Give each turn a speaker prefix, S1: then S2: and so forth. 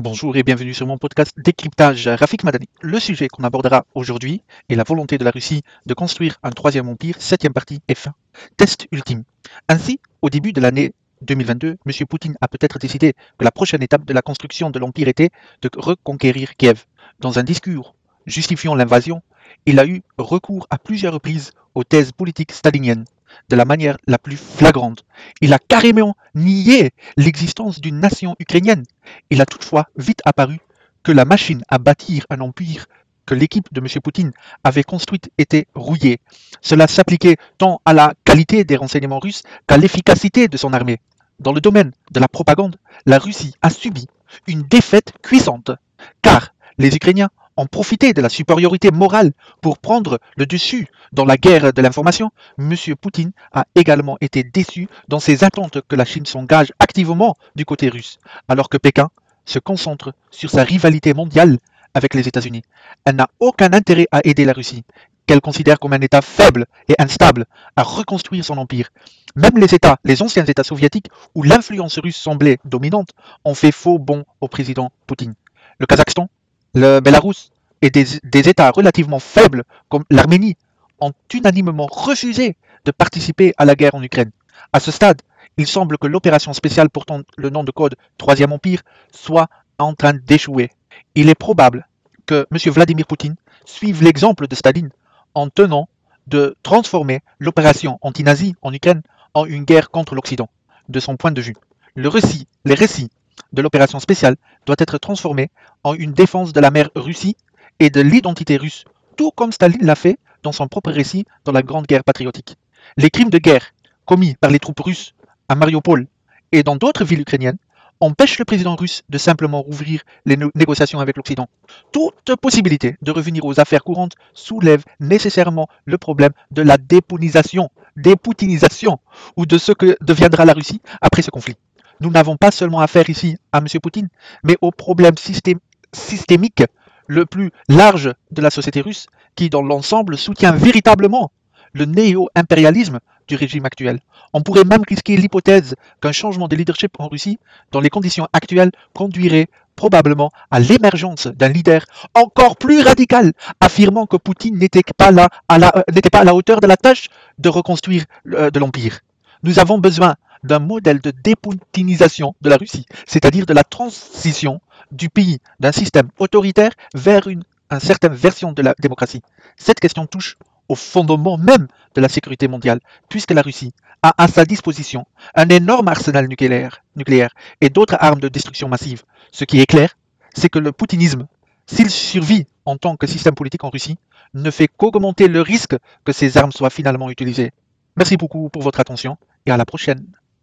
S1: Bonjour et bienvenue sur mon podcast Décryptage Rafik Madani. Le sujet qu'on abordera aujourd'hui est la volonté de la Russie de construire un troisième empire, septième partie et fin. Test ultime. Ainsi, au début de l'année 2022, M. Poutine a peut-être décidé que la prochaine étape de la construction de l'empire était de reconquérir Kiev. Dans un discours justifiant l'invasion, il a eu recours à plusieurs reprises aux thèses politiques staliniennes de la manière la plus flagrante. Il a carrément nié l'existence d'une nation ukrainienne. Il a toutefois vite apparu que la machine à bâtir un empire que l'équipe de M. Poutine avait construite était rouillée. Cela s'appliquait tant à la qualité des renseignements russes qu'à l'efficacité de son armée. Dans le domaine de la propagande, la Russie a subi une défaite cuisante, car les Ukrainiens ont profité de la supériorité morale pour prendre le dessus dans la guerre de l'information, M. Poutine a également été déçu dans ses attentes que la Chine s'engage activement du côté russe, alors que Pékin se concentre sur sa rivalité mondiale avec les États-Unis. Elle n'a aucun intérêt à aider la Russie, qu'elle considère comme un État faible et instable, à reconstruire son empire. Même les États, les anciens États soviétiques, où l'influence russe semblait dominante, ont fait faux bond au président Poutine. Le Kazakhstan, le Bélarus et des, États relativement faibles comme l'Arménie ont unanimement refusé de participer à la guerre en Ukraine. À ce stade, il semble que l'opération spéciale portant le nom de code Troisième Empire soit en train d'échouer. Il est probable que M. Vladimir Poutine suive l'exemple de Staline en tenant de transformer l'opération anti-nazie en Ukraine en une guerre contre l'Occident. De son point de vue, le récit, les récits de l'opération spéciale doit être transformé en une défense de la mer Russie et de l'identité russe, tout comme Staline l'a fait dans son propre récit dans la Grande Guerre patriotique. Les crimes de guerre commis par les troupes russes à Mariupol et dans d'autres villes ukrainiennes empêchent le président russe de simplement rouvrir les négociations avec l'Occident. Toute possibilité de revenir aux affaires courantes soulève nécessairement le problème de la dépoutinisation, dépoutinisation ou de ce que deviendra la Russie après ce conflit. Nous n'avons pas seulement affaire ici à M. Poutine, mais au problème systémique le plus large de la société russe, qui dans l'ensemble soutient véritablement le néo-impérialisme du régime actuel. On pourrait même risquer l'hypothèse qu'un changement de leadership en Russie, dans les conditions actuelles, conduirait probablement à l'émergence d'un leader encore plus radical, affirmant que Poutine n'était pas, là à la, euh, pas à la hauteur de la tâche de reconstruire euh, de l'Empire. Nous avons besoin d'un modèle de dépoutinisation de la Russie, c'est-à-dire de la transition du pays d'un système autoritaire vers une, certaine version de la démocratie. Cette question touche au fondement même de la sécurité mondiale, puisque la Russie a à sa disposition un énorme arsenal nucléaire, nucléaire et d'autres armes de destruction massive. Ce qui est clair, c'est que le poutinisme, s'il survit en tant que système politique en Russie, ne fait qu'augmenter le risque que ces armes soient finalement utilisées. Merci beaucoup pour votre attention et à la prochaine.